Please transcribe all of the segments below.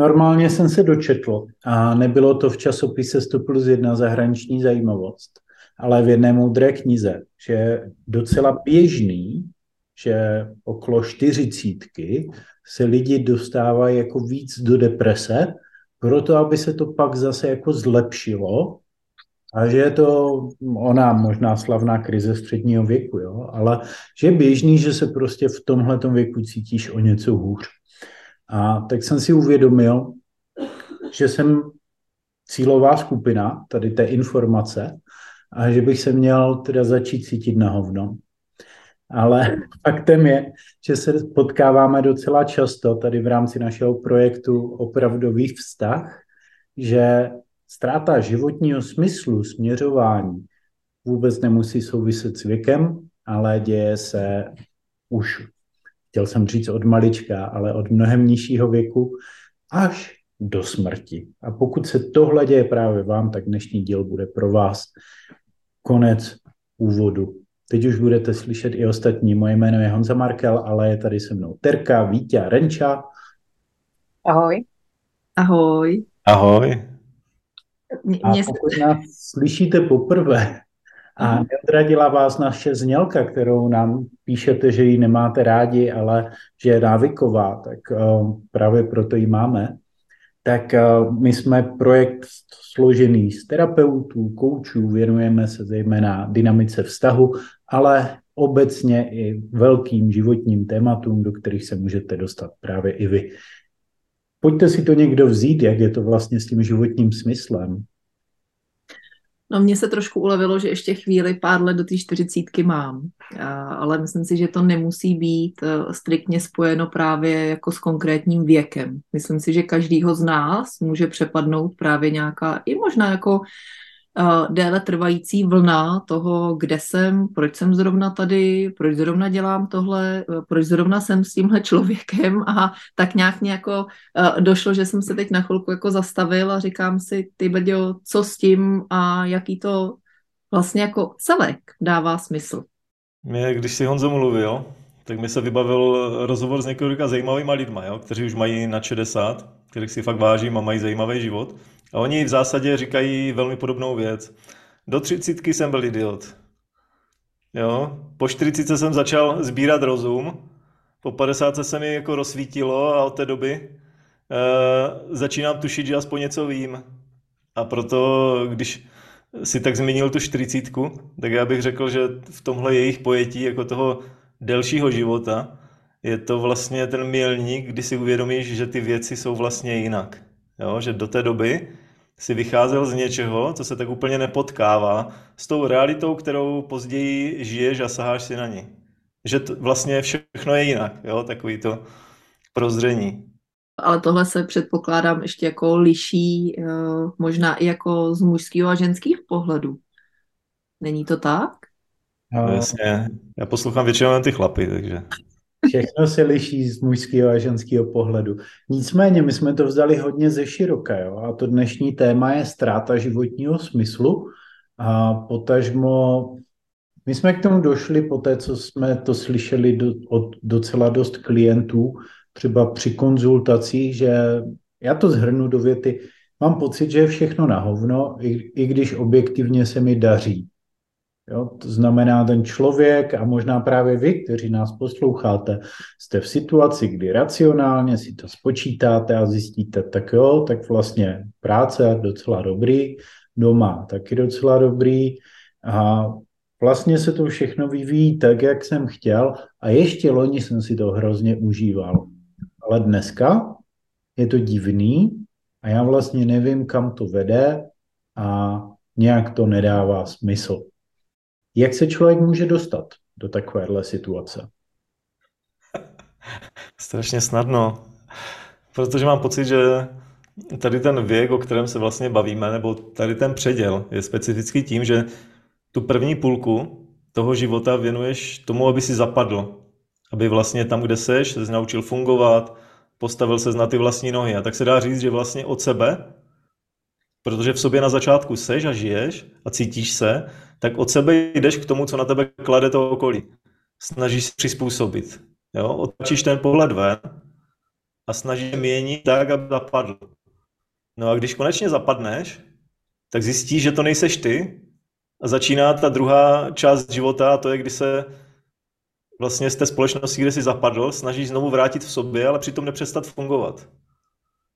Normálně jsem se dočetl a nebylo to v časopise 100 plus 1 zahraniční zajímavost, ale v jedné moudré knize, že je docela běžný, že okolo čtyřicítky se lidi dostávají jako víc do deprese, proto aby se to pak zase jako zlepšilo a že je to ona možná slavná krize středního věku, jo? ale že je běžný, že se prostě v tomhle věku cítíš o něco hůř. A tak jsem si uvědomil, že jsem cílová skupina tady té informace a že bych se měl teda začít cítit na hovno. Ale faktem je, že se potkáváme docela často tady v rámci našeho projektu Opravdový vztah, že ztráta životního smyslu, směřování vůbec nemusí souviset s věkem, ale děje se už, chtěl jsem říct od malička, ale od mnohem nižšího věku až do smrti. A pokud se tohle děje právě vám, tak dnešní díl bude pro vás konec úvodu. Teď už budete slyšet i ostatní. Moje jméno je Honza Markel, ale je tady se mnou Terka, Vítě, Renča. Ahoj. Ahoj. Ahoj. A pokud nás slyšíte poprvé a mhm. neodradila vás naše znělka, kterou nám píšete, že ji nemáte rádi, ale že je návyková, tak uh, právě proto ji máme, tak uh, my jsme projekt složený z terapeutů, koučů, věnujeme se zejména dynamice vztahu, ale obecně i velkým životním tématům, do kterých se můžete dostat právě i vy. Pojďte si to někdo vzít, jak je to vlastně s tím životním smyslem. No mně se trošku ulevilo, že ještě chvíli pár let do té čtyřicítky mám, ale myslím si, že to nemusí být e, striktně spojeno právě jako s konkrétním věkem. Myslím si, že každýho z nás může přepadnout právě nějaká i možná jako déle trvající vlna toho, kde jsem, proč jsem zrovna tady, proč zrovna dělám tohle, e, proč zrovna jsem s tímhle člověkem a tak nějak mě jako e, došlo, že jsem se teď na chvilku jako zastavil a říkám si, ty Beďo, co s tím a jaký to vlastně jako celek dává smysl. Mě, když si Honzo mluvil, tak mi se vybavil rozhovor s několika zajímavými lidmi, jo, kteří už mají na 60, kterých si fakt vážím a mají zajímavý život. A oni v zásadě říkají velmi podobnou věc. Do třicítky jsem byl idiot. Jo? Po 40 jsem začal sbírat rozum, po 50 se mi jako rozsvítilo a od té doby e, začínám tušit, že aspoň něco vím. A proto, když si tak zmínil tu čtyřicítku, tak já bych řekl, že v tomhle jejich pojetí jako toho delšího života je to vlastně ten milník, kdy si uvědomíš, že ty věci jsou vlastně jinak. Jo? Že do té doby si vycházel z něčeho, co se tak úplně nepotkává s tou realitou, kterou později žiješ a saháš si na ní. Že to vlastně všechno je jinak, jo? takový to prozření. Ale tohle se předpokládám ještě jako liší eh, možná i jako z mužského a ženských pohledů. Není to tak? No, jasně. Já poslouchám většinou ty chlapy, takže... Všechno se liší z mužského a ženského pohledu. Nicméně my jsme to vzali hodně ze široka, jo? a to dnešní téma je ztráta životního smyslu a potažmo my jsme k tomu došli po té, co jsme to slyšeli do, od docela dost klientů, třeba při konzultacích, že já to zhrnu do věty, mám pocit, že je všechno na hovno, i, i když objektivně se mi daří. Jo? To znamená, ten člověk a možná právě vy, kteří nás posloucháte, jste v situaci, kdy racionálně si to spočítáte a zjistíte, tak jo, tak vlastně práce docela dobrý, doma taky docela dobrý a vlastně se to všechno vyvíjí tak, jak jsem chtěl a ještě loni jsem si to hrozně užíval. Ale dneska je to divný a já vlastně nevím, kam to vede a nějak to nedává smysl. Jak se člověk může dostat do takovéhle situace? Strašně snadno, protože mám pocit, že tady ten věk, o kterém se vlastně bavíme, nebo tady ten předěl je specifický tím, že tu první půlku toho života věnuješ tomu, aby si zapadl. Aby vlastně tam, kde seš, se naučil fungovat, postavil se na ty vlastní nohy. A tak se dá říct, že vlastně od sebe, protože v sobě na začátku seš a žiješ a cítíš se, tak od sebe jdeš k tomu, co na tebe klade to okolí. Snažíš se přizpůsobit. Jo? Otočíš ten pohled ven a snaží měnit tak, aby zapadl. No a když konečně zapadneš, tak zjistíš, že to nejseš ty a začíná ta druhá část života a to je, kdy se vlastně z té společnosti, kde jsi zapadl, snažíš znovu vrátit v sobě, ale přitom nepřestat fungovat.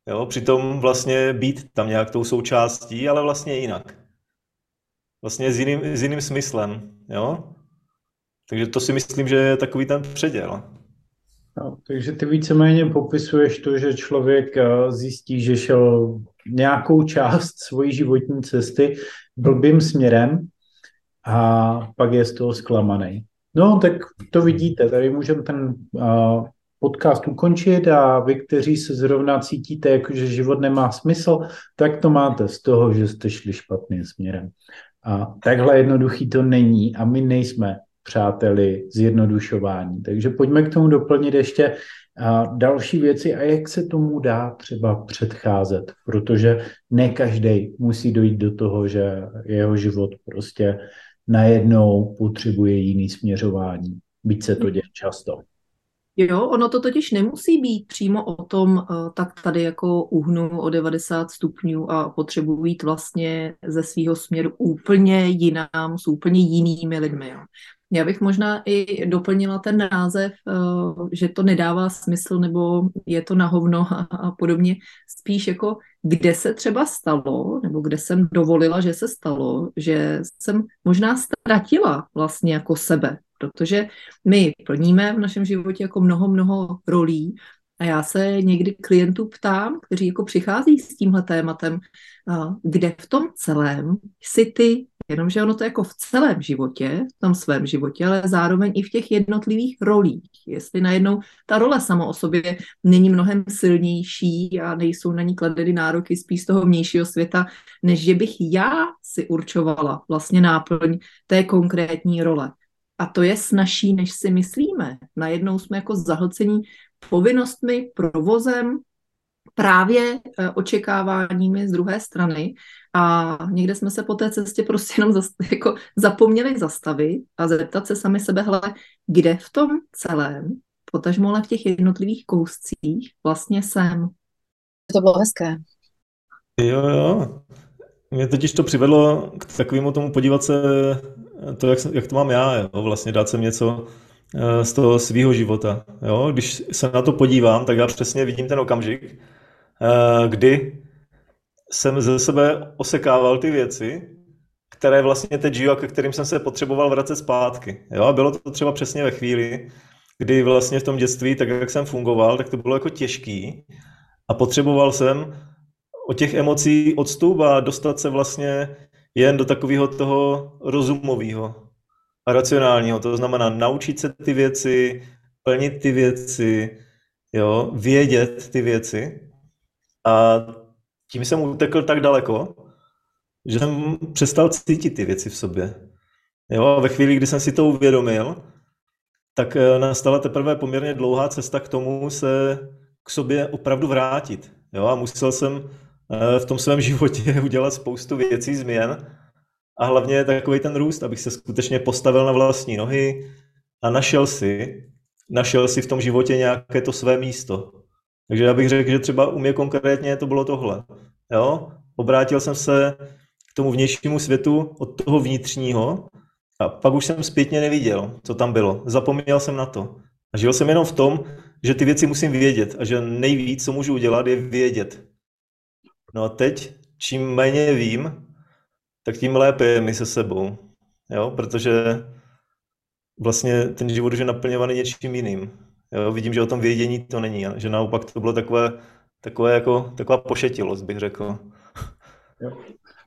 Jo, přitom vlastně být tam nějak tou součástí, ale vlastně jinak. Vlastně s jiným, s jiným smyslem. Jo? Takže to si myslím, že je takový ten předěl. No, takže ty víceméně popisuješ to, že člověk eh, zjistí, že šel nějakou část svojí životní cesty blbým směrem a pak je z toho zklamaný. No, tak to vidíte, tady můžeme ten uh, podcast ukončit a vy, kteří se zrovna cítíte, jako že život nemá smysl, tak to máte z toho, že jste šli špatným směrem. A takhle jednoduchý to není a my nejsme přáteli zjednodušování. Takže pojďme k tomu doplnit ještě další věci a jak se tomu dá třeba předcházet, protože ne každý musí dojít do toho, že jeho život prostě najednou potřebuje jiný směřování. Byť se to děje často. Jo, ono to totiž nemusí být přímo o tom, eh, tak tady jako uhnu o 90 stupňů a potřebuji jít vlastně ze svého směru úplně jinam, s úplně jinými lidmi. Jo. Já bych možná i doplnila ten název, eh, že to nedává smysl nebo je to na hovno a, a podobně. Spíš jako, kde se třeba stalo, nebo kde jsem dovolila, že se stalo, že jsem možná ztratila vlastně jako sebe, protože my plníme v našem životě jako mnoho, mnoho rolí a já se někdy klientů ptám, kteří jako přichází s tímhle tématem, kde v tom celém si ty Jenomže ono to jako v celém životě, v tom svém životě, ale zároveň i v těch jednotlivých rolích. Jestli najednou ta role sama o sobě není mnohem silnější a nejsou na ní kladeny nároky spíš z toho vnějšího světa, než že bych já si určovala vlastně náplň té konkrétní role. A to je snažší, než si myslíme. Najednou jsme jako zahlcení povinnostmi, provozem, právě eh, očekáváními z druhé strany a někde jsme se po té cestě prostě jenom zas, jako zapomněli zastavit a zeptat se sami sebe, hele, kde v tom celém, potažmo ale v těch jednotlivých kouscích vlastně jsem. To bylo hezké. Jo, jo. Mě totiž to přivedlo k takovému tomu podívat se, to, jak, jak to mám já, jo, vlastně dát sem něco eh, z toho svého života. Jo. Když se na to podívám, tak já přesně vidím ten okamžik, eh, kdy jsem ze sebe osekával ty věci, které vlastně teď žiju a ke kterým jsem se potřeboval vracet zpátky. Jo? A bylo to třeba přesně ve chvíli, kdy vlastně v tom dětství, tak jak jsem fungoval, tak to bylo jako těžký a potřeboval jsem od těch emocí odstup a dostat se vlastně jen do takového toho rozumového a racionálního. To znamená naučit se ty věci, plnit ty věci, jo, vědět ty věci. A tím jsem utekl tak daleko, že jsem přestal cítit ty věci v sobě. Jo, a ve chvíli, kdy jsem si to uvědomil, tak eh, nastala teprve poměrně dlouhá cesta k tomu se k sobě opravdu vrátit. Jo, a musel jsem eh, v tom svém životě udělat spoustu věcí, změn a hlavně takový ten růst, abych se skutečně postavil na vlastní nohy a našel si, našel si v tom životě nějaké to své místo. Takže já bych řekl, že třeba u mě konkrétně to bylo tohle. Jo? Obrátil jsem se k tomu vnějšímu světu od toho vnitřního a pak už jsem zpětně neviděl, co tam bylo. Zapomněl jsem na to. A žil jsem jenom v tom, že ty věci musím vědět a že nejvíc, co můžu udělat, je vědět. No a teď, čím méně vím, tak tím lépe je mi se sebou. Jo? Protože vlastně ten život už je naplňovaný něčím jiným. Jo, vidím, že o tom vědění to není, že naopak to bylo takové, takové jako, taková pošetilost, bych řekl. Jo.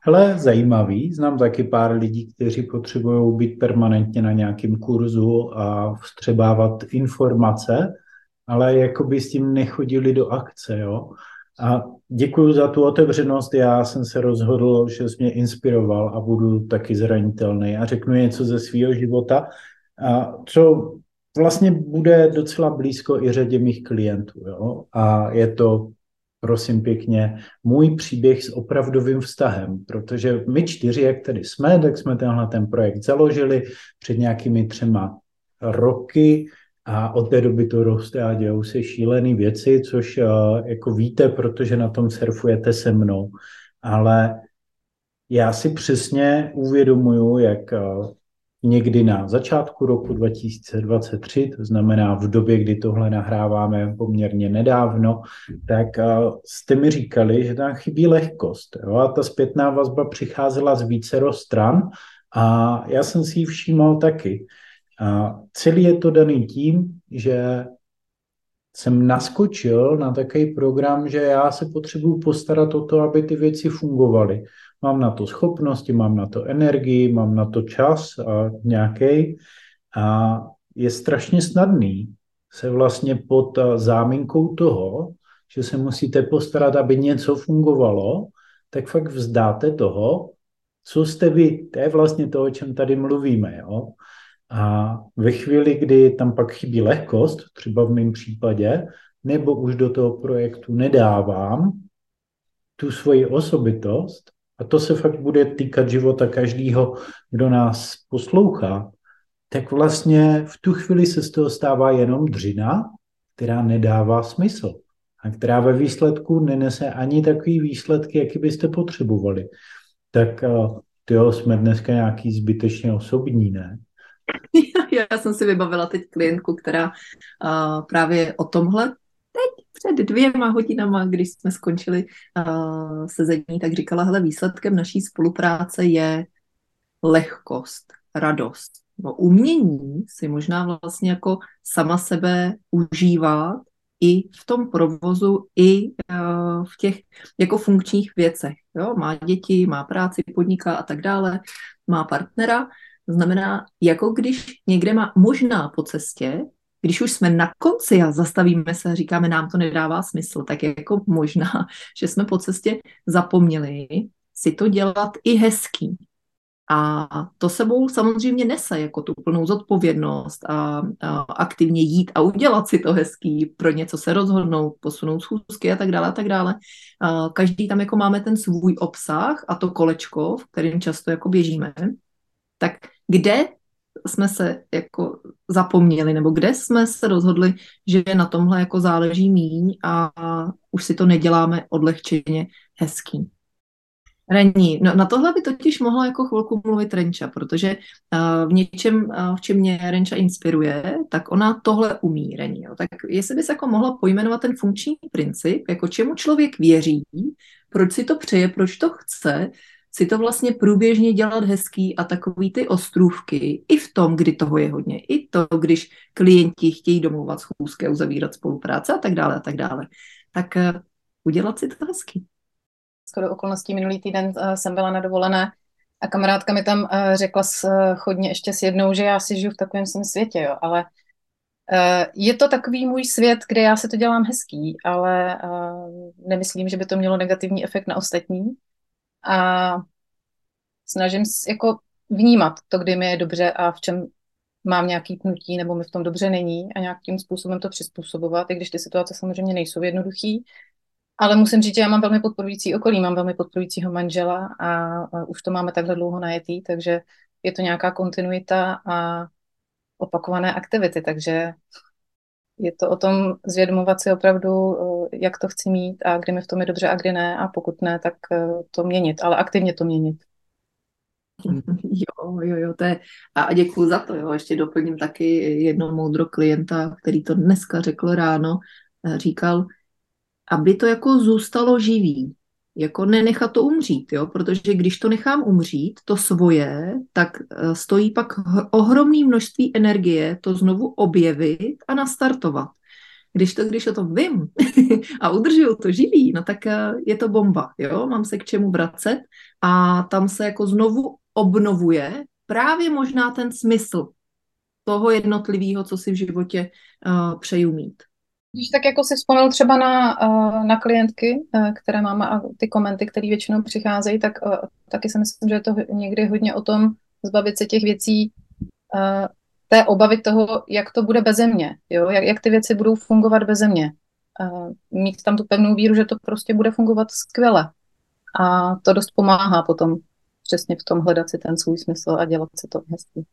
Hele, zajímavý. Znám taky pár lidí, kteří potřebují být permanentně na nějakém kurzu a vstřebávat informace, ale jako by s tím nechodili do akce, jo. A děkuji za tu otevřenost. Já jsem se rozhodl, že jsi mě inspiroval a budu taky zranitelný a řeknu něco ze svého života, a co vlastně bude docela blízko i řadě mých klientů. Jo? A je to, prosím pěkně, můj příběh s opravdovým vztahem, protože my čtyři, jak tady jsme, tak jsme tenhle ten projekt založili před nějakými třema roky a od té doby to roste a dějou se šílené věci, což jako víte, protože na tom surfujete se mnou. Ale já si přesně uvědomuju, jak někdy na začátku roku 2023, to znamená v době, kdy tohle nahráváme poměrně nedávno, tak jste mi říkali, že tam chybí lehkost. Jo? A ta zpětná vazba přicházela z vícero stran a já jsem si ji všímal taky. A celý je to daný tím, že jsem naskočil na takový program, že já se potřebuju postarat o to, aby ty věci fungovaly. Mám na to schopnosti, mám na to energii, mám na to čas a nějaký. A je strašně snadný se vlastně pod záminkou toho, že se musíte postarat, aby něco fungovalo, tak fakt vzdáte toho, co jste vy. To je vlastně to, o čem tady mluvíme. Jo? A ve chvíli, kdy tam pak chybí lehkost, třeba v mém případě, nebo už do toho projektu nedávám tu svoji osobitost, a to se fakt bude týkat života každého, kdo nás poslouchá, tak vlastně v tu chvíli se z toho stává jenom dřina, která nedává smysl a která ve výsledku nenese ani takový výsledky, jaký byste potřebovali. Tak eh, tyjo, jsme dneska nějaký zbytečně osobní, ne? Já jsem si vybavila teď klientku, která uh, právě o tomhle teď před dvěma hodinama, když jsme skončili uh, sezení, tak říkala, hele, výsledkem naší spolupráce je lehkost, radost. No, umění si možná vlastně jako sama sebe užívat i v tom provozu, i uh, v těch jako funkčních věcech. Jo? Má děti, má práci, podniká a tak dále, má partnera znamená, jako když někde má možná po cestě, když už jsme na konci a zastavíme se a říkáme, nám to nedává smysl, tak jako možná, že jsme po cestě zapomněli si to dělat i hezký. A to sebou samozřejmě nese jako tu plnou zodpovědnost a, a aktivně jít a udělat si to hezký, pro něco se rozhodnout, posunout schůzky a tak dále a tak dále. A každý tam jako máme ten svůj obsah a to kolečko, v kterém často jako běžíme. Tak kde jsme se jako zapomněli, nebo kde jsme se rozhodli, že na tomhle jako záleží míň a už si to neděláme odlehčeně hezký. Rení. No, na tohle by totiž mohla jako chvilku mluvit Renča, protože uh, v něčem, uh, v čem mě Renča inspiruje, tak ona tohle umí, Rení. Jo. Tak jestli bys jako mohla pojmenovat ten funkční princip, jako čemu člověk věří, proč si to přeje, proč to chce, si to vlastně průběžně dělat hezký a takový ty ostrůvky i v tom, kdy toho je hodně, i to, když klienti chtějí domluvat schůzky, uzavírat spolupráce a tak dále a tak dále. Tak uh, udělat si to hezký. Skoro okolností minulý týden uh, jsem byla na dovolené a kamarádka mi tam uh, řekla chodně ještě s jednou, že já si žiju v takovém svém světě, jo, ale je to takový můj svět, kde já se to dělám hezký, ale nemyslím, že by to mělo negativní efekt na ostatní a snažím se jako vnímat to, kdy mi je dobře a v čem mám nějaký pnutí nebo mi v tom dobře není a nějakým způsobem to přizpůsobovat, i když ty situace samozřejmě nejsou jednoduchý. Ale musím říct, že já mám velmi podporující okolí, mám velmi podporujícího manžela a, už to máme takhle dlouho najetý, takže je to nějaká kontinuita a opakované aktivity, takže je to o tom zvědomovat si opravdu, eh, jak to chci mít a kdy mi v tom je dobře a kdy ne. A pokud ne, tak eh, to měnit, ale aktivně to měnit. Jo, jo, jo, to je, a děkuji za to, jo, ještě doplním taky jedno moudro klienta, který to dneska řekl ráno, eh, říkal, aby to jako zůstalo živý, jako nenechat to umřít, jo? protože když to nechám umřít, to svoje, tak eh, stojí pak ohromné množství energie to znovu objevit a nastartovat. Když to, když o tom vím a udržuju to živý, no tak eh, je to bomba, jo? mám se k čemu vracet a tam se jako znovu obnovuje právě možná ten smysl toho jednotlivého, co si v životě uh, přeju mít. Když tak jako si vzpomněl třeba na, eh, na klientky, eh, které máme a ty komenty, které většinou přicházejí, tak eh, taky si myslím, že je to někdy hodně o tom zbavit se těch věcí, té obavy toho, jak to bude beze mě, jo? Jak, jak ty věci budou fungovat beze mě. Mít tam tu pevnou víru, že to prostě bude fungovat skvěle. A to dost pomáhá potom přesně v tom hledat si ten svůj smysl a dělat si to hezky.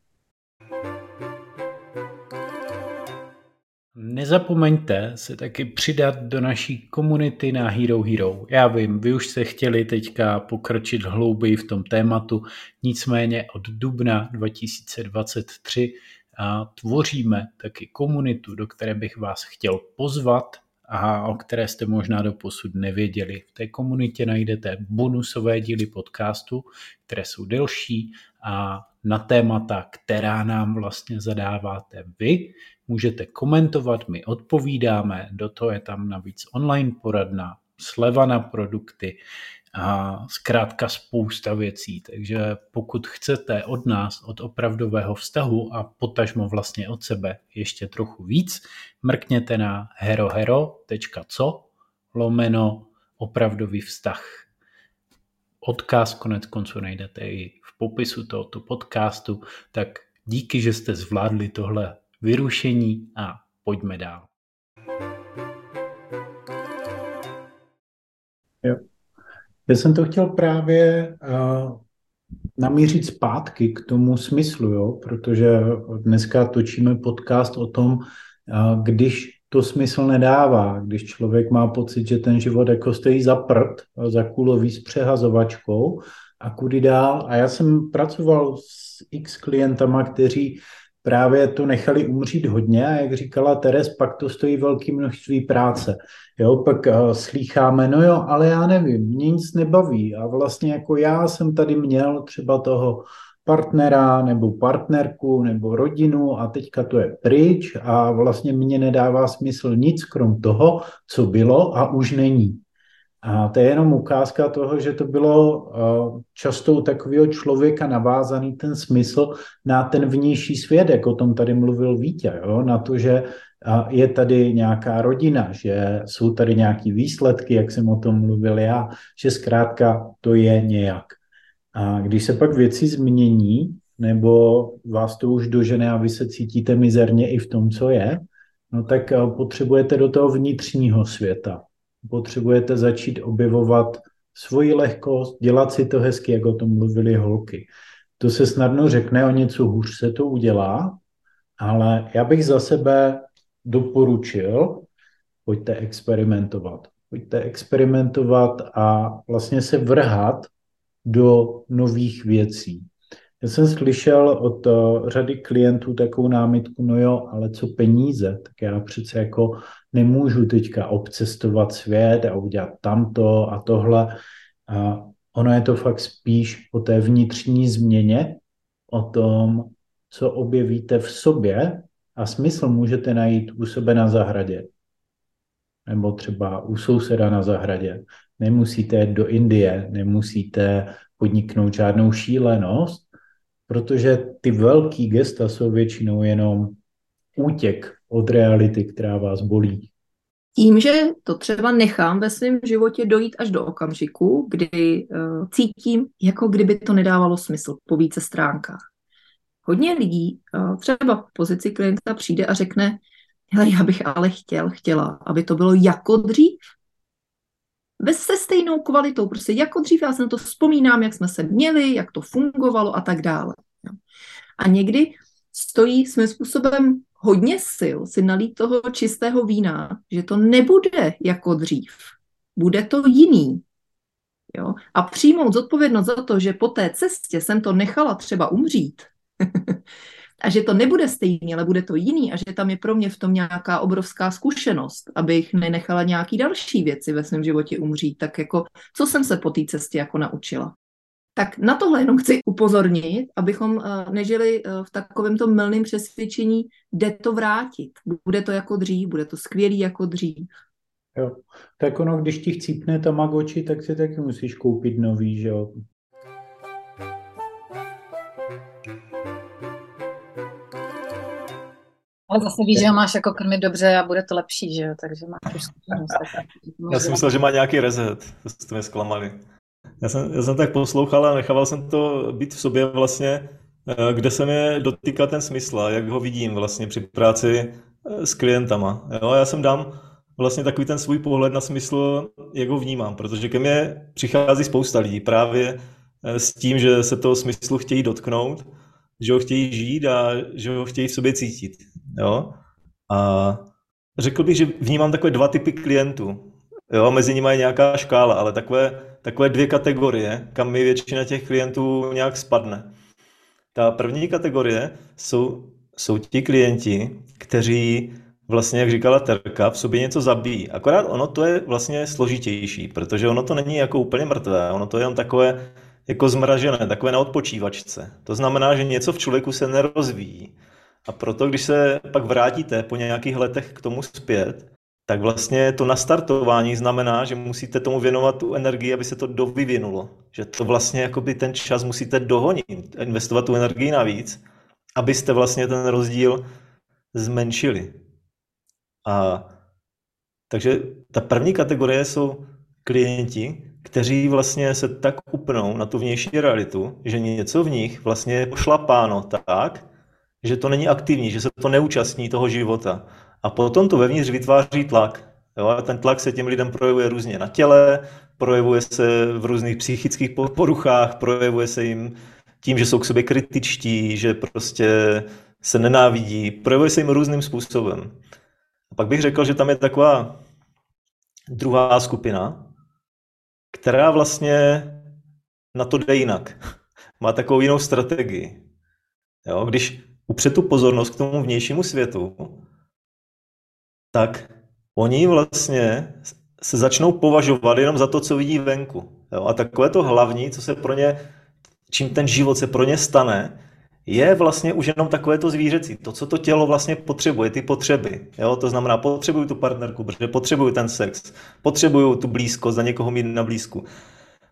Nezapomeňte se taky přidat do naší komunity na Hero Hero. Já vím, vy už jste chtěli teďka pokročit hlouběji v tom tématu, nicméně od dubna 2023 a tvoříme taky komunitu, do které bych vás chtěl pozvat a o které jste možná do posud nevěděli. V té komunitě najdete bonusové díly podcastu, které jsou delší a na témata, která nám vlastně zadáváte vy. Můžete komentovat, my odpovídáme, do toho je tam navíc online poradna, sleva na produkty, a zkrátka spousta věcí. Takže pokud chcete od nás, od opravdového vztahu a potažmo vlastně od sebe ještě trochu víc, mrkněte na herohero.co lomeno opravdový vztah. Odkaz konec konců najdete i v popisu tohoto podcastu, tak díky, že jste zvládli tohle vyrušení a pojďme dál. Jo. Já jsem to chtěl právě uh, namířit zpátky k tomu smyslu, jo? protože dneska točíme podcast o tom, uh, když to smysl nedává, když člověk má pocit, že ten život jako stojí za prd, za kulový s přehazovačkou a kudy dál. A já jsem pracoval s x klientama, kteří právě to nechali umřít hodně a jak říkala Teres, pak to stojí velké množství práce. Jo, pak uh, slýcháme, no jo, ale já nevím, mě nic nebaví a vlastně jako já jsem tady měl třeba toho partnera nebo partnerku nebo rodinu a teďka to je pryč a vlastně mě nedává smysl nic krom toho, co bylo a už není. A to je jenom ukázka toho, že to bylo uh, často u takového člověka navázaný ten smysl na ten vnější svět, jak o tom tady mluvil Vítě, jo? na to, že je tady nějaká rodina, že jsou tady nějaké výsledky, jak jsem o tom mluvil já, že zkrátka to je nějak. A když se pak věci změní, nebo vás to už dožene a vy se cítíte mizerně i v tom, co je, no tak uh, potřebujete do toho vnitřního světa potřebujete začít objevovat svoji lehkost, dělat si to hezky, jak o tom mluvili holky. To se snadno řekne, o něco hůř se to udělá, ale já bych za sebe doporučil, pojďte experimentovat. Pojďte experimentovat a vlastně se vrhat do nových věcí. Já jsem slyšel od uh, řady klientů takovou námitku, no jo, ale co peníze? Tak já přece jako nemůžu teďka obcestovat svět a udělat tamto a tohle. A ono je to fakt spíš o té vnitřní změně, o tom, co objevíte v sobě a smysl můžete najít u sebe na zahradě nebo třeba u souseda na zahradě. Nemusíte jít do Indie, nemusíte podniknout žádnou šílenost, protože ty velký gesta jsou většinou jenom útěk od reality, která vás bolí. Tím, že to třeba nechám ve svém životě dojít až do okamžiku, kdy uh, cítím, jako kdyby to nedávalo smysl po více stránkách. Hodně lidí uh, třeba v pozici klienta přijde a řekne, hele, já bych ale chtěl, chtěla, aby to bylo jako dřív. Bez se stejnou kvalitou, prostě jako dřív, já se na to vzpomínám, jak jsme se měli, jak to fungovalo a tak dále. A někdy stojí svým způsobem hodně sil si nalít toho čistého vína, že to nebude jako dřív. Bude to jiný. Jo? A přijmout zodpovědnost za to, že po té cestě jsem to nechala třeba umřít a že to nebude stejný, ale bude to jiný a že tam je pro mě v tom nějaká obrovská zkušenost, abych nenechala nějaký další věci ve svém životě umřít. Tak jako, co jsem se po té cestě jako naučila? Tak na tohle jenom chci upozornit, abychom eh, nežili eh, v takovémto mylném přesvědčení, jde to vrátit. Bude to jako dřív, bude to skvělý jako dřív. Jo. Tak ono, když ti chcípne Tamagotchi, tak si taky musíš koupit nový, že jo? Ale zase víš, že ho máš jako krmit dobře a bude to lepší, že jo? Takže máš už zkušenost. Já jsem myslel, že má nějaký reset, to jste mě zklamali. Já jsem, já jsem tak poslouchal a nechával jsem to být v sobě vlastně, eh, kde se mě dotýká ten smysl, jak ho vidím vlastně při práci eh, s klientama. Jo, já jsem dám vlastně takový ten svůj pohled na smysl, jak ho vnímám, protože ke mně přichází spousta lidí právě eh, s tím, že se toho smyslu chtějí dotknout, že ho chtějí žít a že ho chtějí v sobě cítit. Jo? A řekl bych, že vnímám takové dva typy klientů. Jo, mezi nimi je nějaká škála, ale takové, takové dvě kategorie, kam mi většina těch klientů nějak spadne. Ta první kategorie jsou, jsou ti klienti, kteří vlastně, jak říkala Terka, v sobě něco zabíjí. Akorát ono to je vlastně složitější, protože ono to není jako úplně mrtvé, ono to je jenom takové jako zmražené, takové na odpočívačce. To znamená, že něco v člověku se nerozvíjí. A proto, když se pak vrátíte po nějakých letech k tomu zpět, tak vlastně to nastartování znamená, že musíte tomu věnovat tu energii, aby se to dovyvinulo. Že to vlastně jakoby ten čas musíte dohonit, investovat tu energii navíc, abyste vlastně ten rozdíl zmenšili. A takže ta první kategorie jsou klienti, kteří vlastně se tak upnou na tu vnější realitu, že něco v nich vlastně je pošlapáno tak, že to není aktivní, že se to neúčastní toho života. A potom to vevnitř vytváří tlak. Jo? A ten tlak se těm lidem projevuje různě na těle, projevuje se v různých psychických poruchách, projevuje se jim tím, že jsou k sobě kritičtí, že prostě se nenávidí, projevuje se jim různým způsobem. A pak bych řekl, že tam je taková druhá skupina, která vlastně na to jde jinak. Má takovou jinou strategii. Jo? Když upře tu pozornost k tomu vnějšímu světu, tak oni vlastně se začnou považovat jenom za to, co vidí venku. Jo? A takové to hlavní, co se pro ně, čím ten život se pro ně stane, je vlastně už jenom takové to zvířecí, to, co to tělo vlastně potřebuje, ty potřeby. Jo? To znamená, potřebuju tu partnerku, protože potřebuju ten sex, potřebuju tu blízkost, za někoho mít na blízku.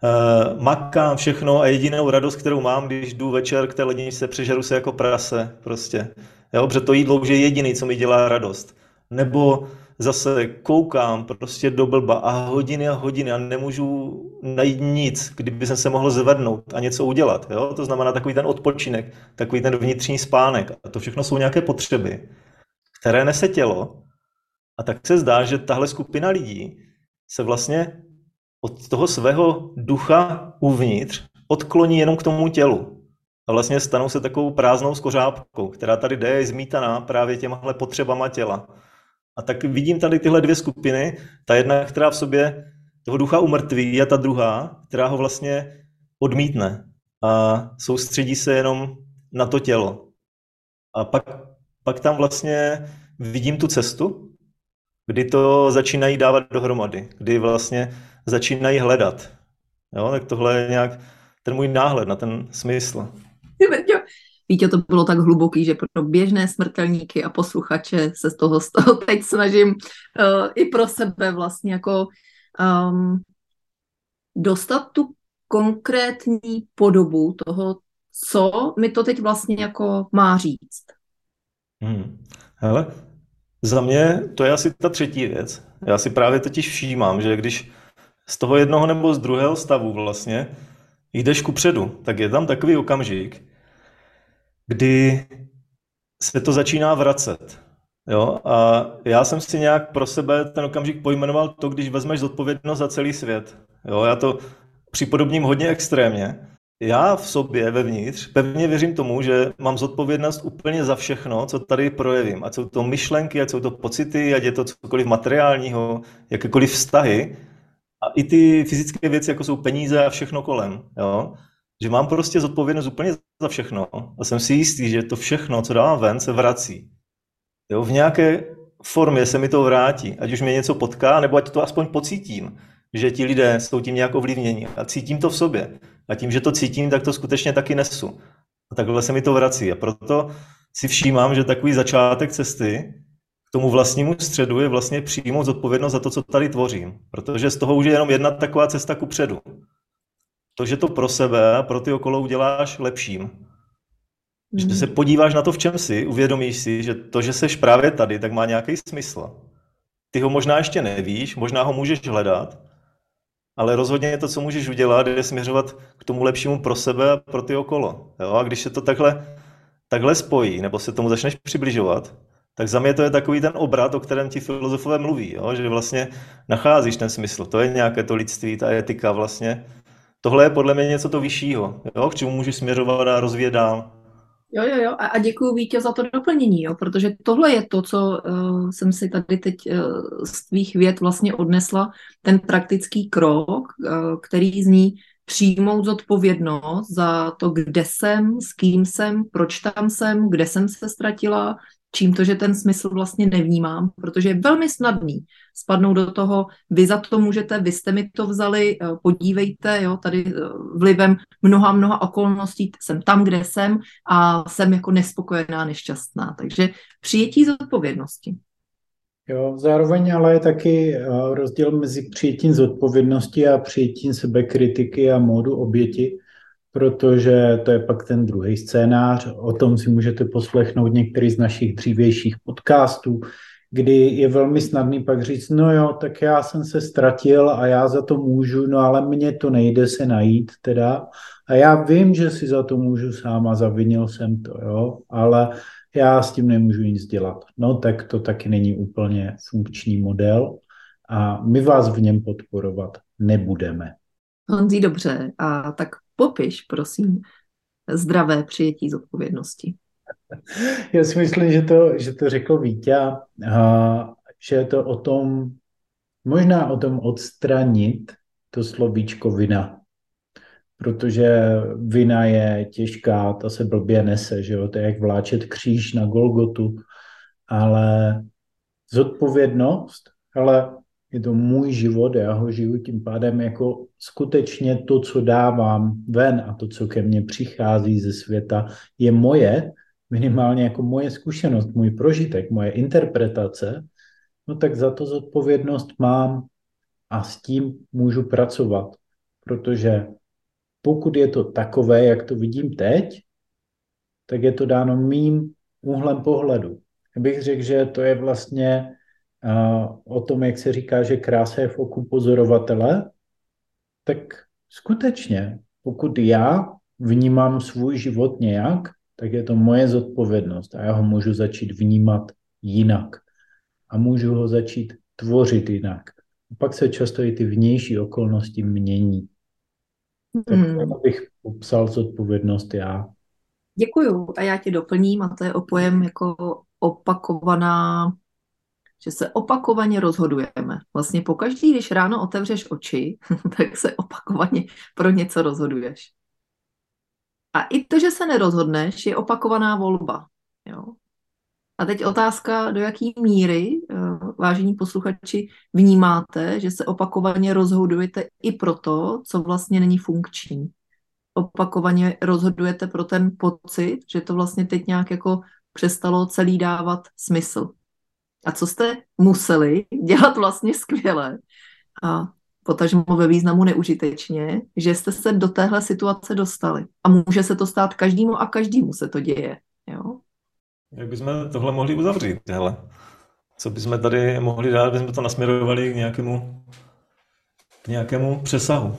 Uh, makám všechno a jedinou radost, kterou mám, když jdu večer k té ledničce, přežeru se jako prase prostě. Jo, protože to jídlo už je jediný, co mi dělá radost. Nebo zase koukám prostě do blba a hodiny a hodiny a nemůžu najít nic, kdyby jsem se mohl zvednout a něco udělat. Jo? To znamená takový ten odpočinek, takový ten vnitřní spánek. A to všechno jsou nějaké potřeby, které nese tělo. A tak se zdá, že tahle skupina lidí se vlastně od toho svého ducha uvnitř odkloní jenom k tomu tělu. A vlastně stanou se takovou prázdnou skořápkou, která tady jde, je zmítaná právě těmahle potřebama těla. A tak vidím tady tyhle dvě skupiny. Ta jedna, která v sobě toho ducha umrtví a ta druhá, která ho vlastně odmítne a soustředí se jenom na to tělo. A pak, pak tam vlastně vidím tu cestu, kdy to začínají dávat dohromady, kdy vlastně začínají hledat. Jo, tak tohle je nějak ten můj náhled na ten smysl. Vítě, to bylo tak hluboký, že pro běžné smrtelníky a posluchače se z toho, z toho teď snažím uh, i pro sebe vlastně jako um, dostat tu konkrétní podobu toho, co mi to teď vlastně jako má říct. Hmm. Hele, za mě to je asi ta třetí věc. Já si právě totiž všímám, že když z toho jednoho nebo z druhého stavu vlastně jdeš ku předu, tak je tam takový okamžik, kdy se to začíná vracet. Jo? A já jsem si nějak pro sebe ten okamžik pojmenoval to, když vezmeš zodpovědnost za celý svět. Jo? Já to připodobním hodně extrémně. Já v sobě vevnitř pevně věřím tomu, že mám zodpovědnost úplně za všechno, co tady projevím. Ať jsou to myšlenky, ať jsou to pocity, ať je to cokoliv materiálního, jakékoliv vztahy. A i ty fyzické věci, jako jsou peníze a všechno kolem. Jo? že mám prostě zodpovědnost úplně za všechno a jsem si jistý, že to všechno, co dávám ven, se vrací. Jo, v nějaké formě se mi to vrátí, ať už mě něco potká, nebo ať to aspoň pocítím, že ti lidé jsou tím nějak ovlivněni a cítím to v sobě. A tím, že to cítím, tak to skutečně taky nesu. A takhle se mi to vrací. A proto si všímám, že takový začátek cesty tomu vlastnímu středu je vlastně přijmout zodpovědnost za to, co tady tvořím. Protože z toho už je jenom jedna taková cesta ku předu to, že to pro sebe a pro ty okolo uděláš lepším. Mm. Že se podíváš na to, v čem jsi, uvědomíš si, že to, že seš právě tady, tak má nějaký smysl. Ty ho možná ještě nevíš, možná ho můžeš hledat, ale rozhodně je to, co můžeš udělat, je směřovat k tomu lepšímu pro sebe a pro ty okolo. Jo? A když se to takhle, takhle spojí, nebo se tomu začneš přibližovat, tak za mě to je takový ten obrat, o kterém ti filozofové mluví, jo? že vlastně nacházíš ten smysl. To je nějaké to lidství, ta etika vlastně, tohle je podle mě něco to vyššího, jo, k čemu můžu směřovat a rozvíjet dál. Jo, jo, jo. A, a děkuji Vítě za to doplnění, jo, protože tohle je to, co uh, jsem si tady teď uh, z tvých věd vlastně odnesla, ten praktický krok, uh, který zní přijmout zodpovědnost za to, kde jsem, s kým jsem, proč tam jsem, kde jsem se ztratila, čím to, že ten smysl vlastně nevnímám, protože je velmi snadný spadnout do toho, vy za to můžete, vy jste mi to vzali, eh, podívejte, jo, tady eh, vlivem mnoha, mnoha okolností jsem tam, kde jsem a jsem jako nespokojená, nešťastná. Takže přijetí zodpovědnosti. Jo, zároveň ale je taky eh, rozdíl mezi přijetím zodpovědnosti a přijetím sebekritiky a módu oběti, protože to je pak ten druhý scénář. O tom si můžete poslechnout některý z našich dřívějších podcastů, kdy je velmi snadný pak říct, no jo, tak já jsem se ztratil a já za to můžu, no ale mně to nejde se najít teda. A já vím, že si za to můžu sám a zavinil jsem to, jo, ale já s tím nemůžu nic dělat. No tak to taky není úplně funkční model a my vás v něm podporovat nebudeme. Honzí, dobře. A tak popiš, prosím, zdravé přijetí zodpovědnosti. Já si myslím, že to, že to řekl Vítě, že je to o tom, možná o tom odstranit to slovíčko vina. Protože vina je těžká, ta se blbě nese, že jo? to je jak vláčet kříž na Golgotu, ale zodpovědnost, ale je to můj život, já ho žiju tím pádem jako skutečně to, co dávám ven a to, co ke mně přichází ze světa, je moje, minimálně jako moje zkušenost, můj prožitek, moje interpretace, no tak za to zodpovědnost mám a s tím můžu pracovat, protože pokud je to takové, jak to vidím teď, tak je to dáno mým úhlem pohledu. Já bych řekl, že to je vlastně o tom, jak se říká, že krása je v oku pozorovatele, tak skutečně, pokud já vnímám svůj život nějak, tak je to moje zodpovědnost a já ho můžu začít vnímat jinak. A můžu ho začít tvořit jinak. A pak se často i ty vnější okolnosti mění. Tak hmm. bych popsal zodpovědnost já. Děkuju a já tě doplním a to je o pojem jako opakovaná, že se opakovaně rozhodujeme. Vlastně pokaždý, když ráno otevřeš oči, tak se opakovaně pro něco rozhoduješ. A i to, že se nerozhodneš, je opakovaná volba. Jo? A teď otázka, do jaké míry, eh, vážení posluchači, vnímáte, že se opakovaně rozhodujete i pro to, co vlastně není funkční. Opakovaně rozhodujete pro ten pocit, že to vlastně teď nějak jako přestalo celý dávat smysl. A co jste museli dělat vlastně skvěle. A potažmo ve významu neužitečně, že jste se do téhle situace dostali. A může se to stát každému a každému se to děje. Jo? Jak bychom tohle mohli uzavřít? Hele? Co bychom tady mohli dát, bychom to nasměrovali k nějakému, k nějakému přesahu?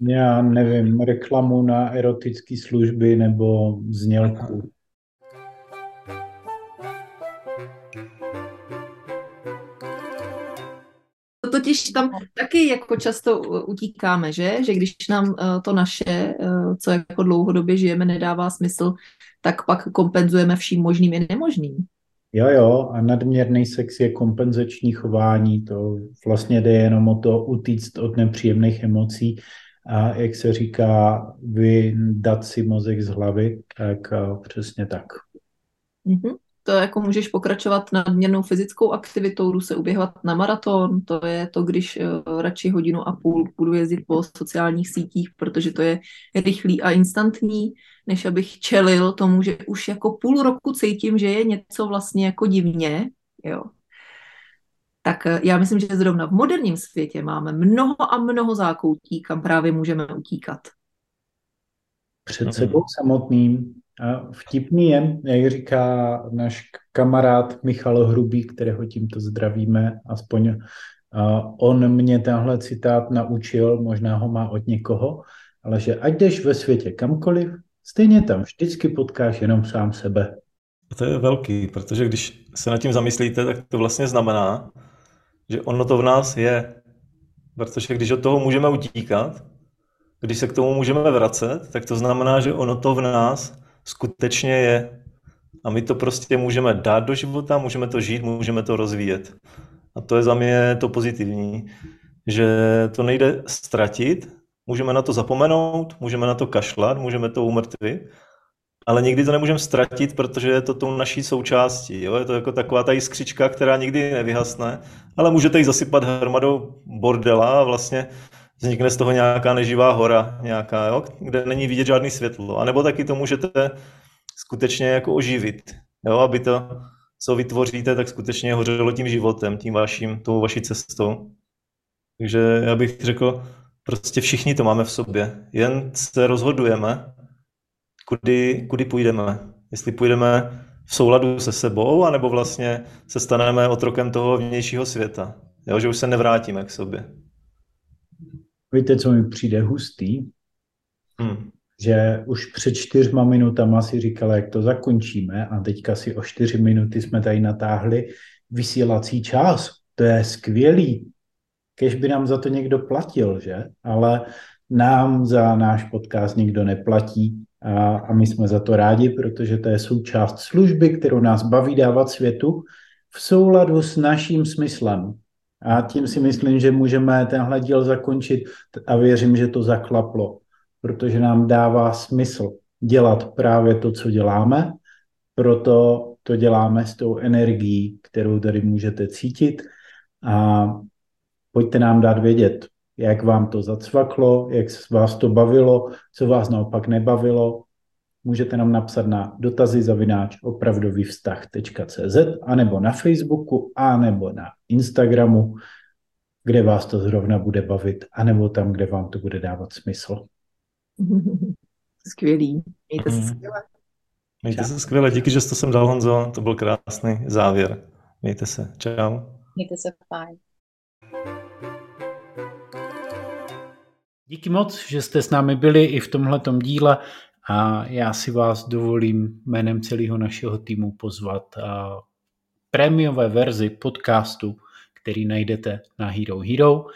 Já nevím, reklamu na erotické služby nebo znělku. Totiž tam taky jako často utíkáme, že? Že když nám uh, to naše, uh, co jako dlouhodobě žijeme, nedává smysl, tak pak kompenzujeme vším možným i nemožným. Jo, jo, a nadměrný sex je kompenzační chování, to vlastně jde jenom o to utíct od nepříjemných emocí a jak se říká, vydat si mozek z hlavy, tak uh, přesně tak. Mm-hmm to jako můžeš pokračovat nadměrnou fyzickou aktivitou, jdu se uběhovat na maraton, to je to, když uh, radši hodinu a půl budu jezdit po sociálních sítích, protože to je rychlý a instantní, než abych čelil tomu, že už jako půl roku cítím, že je něco vlastně jako divně, jo. Tak uh, já myslím, že zrovna v moderním světě máme mnoho a mnoho zákoutí, kam právě můžeme utíkat. Před sebou samotným Vtipný je, jak říká náš kamarád Michal Hrubý, kterého tímto zdravíme, aspoň on mě tenhle citát naučil, možná ho má od někoho, ale že ať jdeš ve světě kamkoliv, stejně tam vždycky potkáš jenom sám sebe. A to je velký, protože když se nad tím zamyslíte, tak to vlastně znamená, že ono to v nás je. Protože když od toho můžeme utíkat, když se k tomu můžeme vracet, tak to znamená, že ono to v nás skutečně je. A my to prostě můžeme dát do života, můžeme to žít, můžeme to rozvíjet. A to je za mě to pozitivní, že to nejde ztratit, můžeme na to zapomenout, můžeme na to kašlat, můžeme to umrtvit, ale nikdy to nemůžeme ztratit, protože je to tou naší součástí. Jo? Je to jako taková ta jiskřička, která nikdy nevyhasne, ale můžete ji zasypat hromadou bordela a vlastně vznikne z toho nějaká neživá hora, nějaká, jo? kde není vidět žádný světlo. A nebo taky to můžete skutečně jako oživit, jo? aby to, co vytvoříte, tak skutečně hořelo tím životem, tím vaším, tou vaší cestou. Takže já bych řekl, prostě všichni to máme v sobě. Jen se rozhodujeme, kudy, kudy půjdeme. Jestli půjdeme v souladu se sebou, anebo vlastně se staneme otrokem toho vnějšího světa. Jo, že už se nevrátíme k sobě. Víte, co mi přijde hustý? Hmm. Že už před čtyřma minutama si říkala, jak to zakončíme a teďka si o čtyři minuty jsme tady natáhli vysílací čas. To je skvělý. Kež by nám za to někdo platil, že? Ale nám za náš podcast nikdo neplatí a, a my jsme za to rádi, protože to je součást služby, kterou nás baví dávat světu v souladu s naším smyslem. A tím si myslím, že můžeme tenhle díl zakončit a věřím, že to zaklaplo, protože nám dává smysl dělat právě to, co děláme, proto to děláme s tou energií, kterou tady můžete cítit a pojďte nám dát vědět, jak vám to zacvaklo, jak vás to bavilo, co vás naopak nebavilo. Můžete nám napsat na dotazy zavináč opravdovývztah.cz anebo na Facebooku, anebo na Instagramu, kde vás to zrovna bude bavit, anebo tam, kde vám to bude dávat smysl. Skvělý. Mějte se mhm. skvěle. Mějte se skvěle. Díky, že jste sem dal, Honzo. To byl krásný závěr. Mějte se. Čau. Mějte se fajn. Díky moc, že jste s námi byli i v tomhletom díle a já si vás dovolím jménem celého našeho týmu pozvat a prémiové verzi podcastu, který najdete na Hero Hero.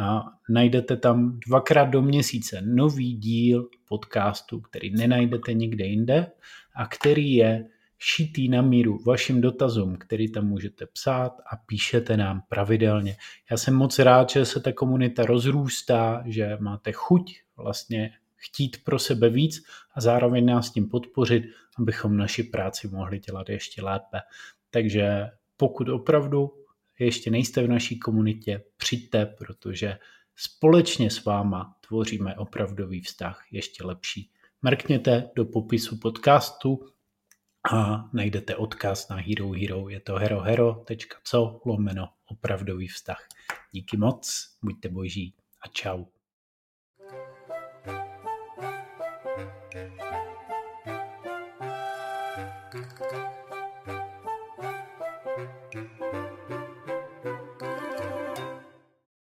A najdete tam dvakrát do měsíce nový díl podcastu, který nenajdete nikde jinde a který je šitý na míru vašim dotazům, který tam můžete psát a píšete nám pravidelně. Já jsem moc rád, že se ta komunita rozrůstá, že máte chuť vlastně chtít pro sebe víc a zároveň nás tím podpořit, abychom naši práci mohli dělat ještě lépe. Takže pokud opravdu ještě nejste v naší komunitě, přijďte, protože společně s váma tvoříme opravdový vztah ještě lepší. Mrkněte do popisu podcastu a najdete odkaz na Hero Hero. Je to herohero.co lomeno opravdový vztah. Díky moc, buďte boží a čau.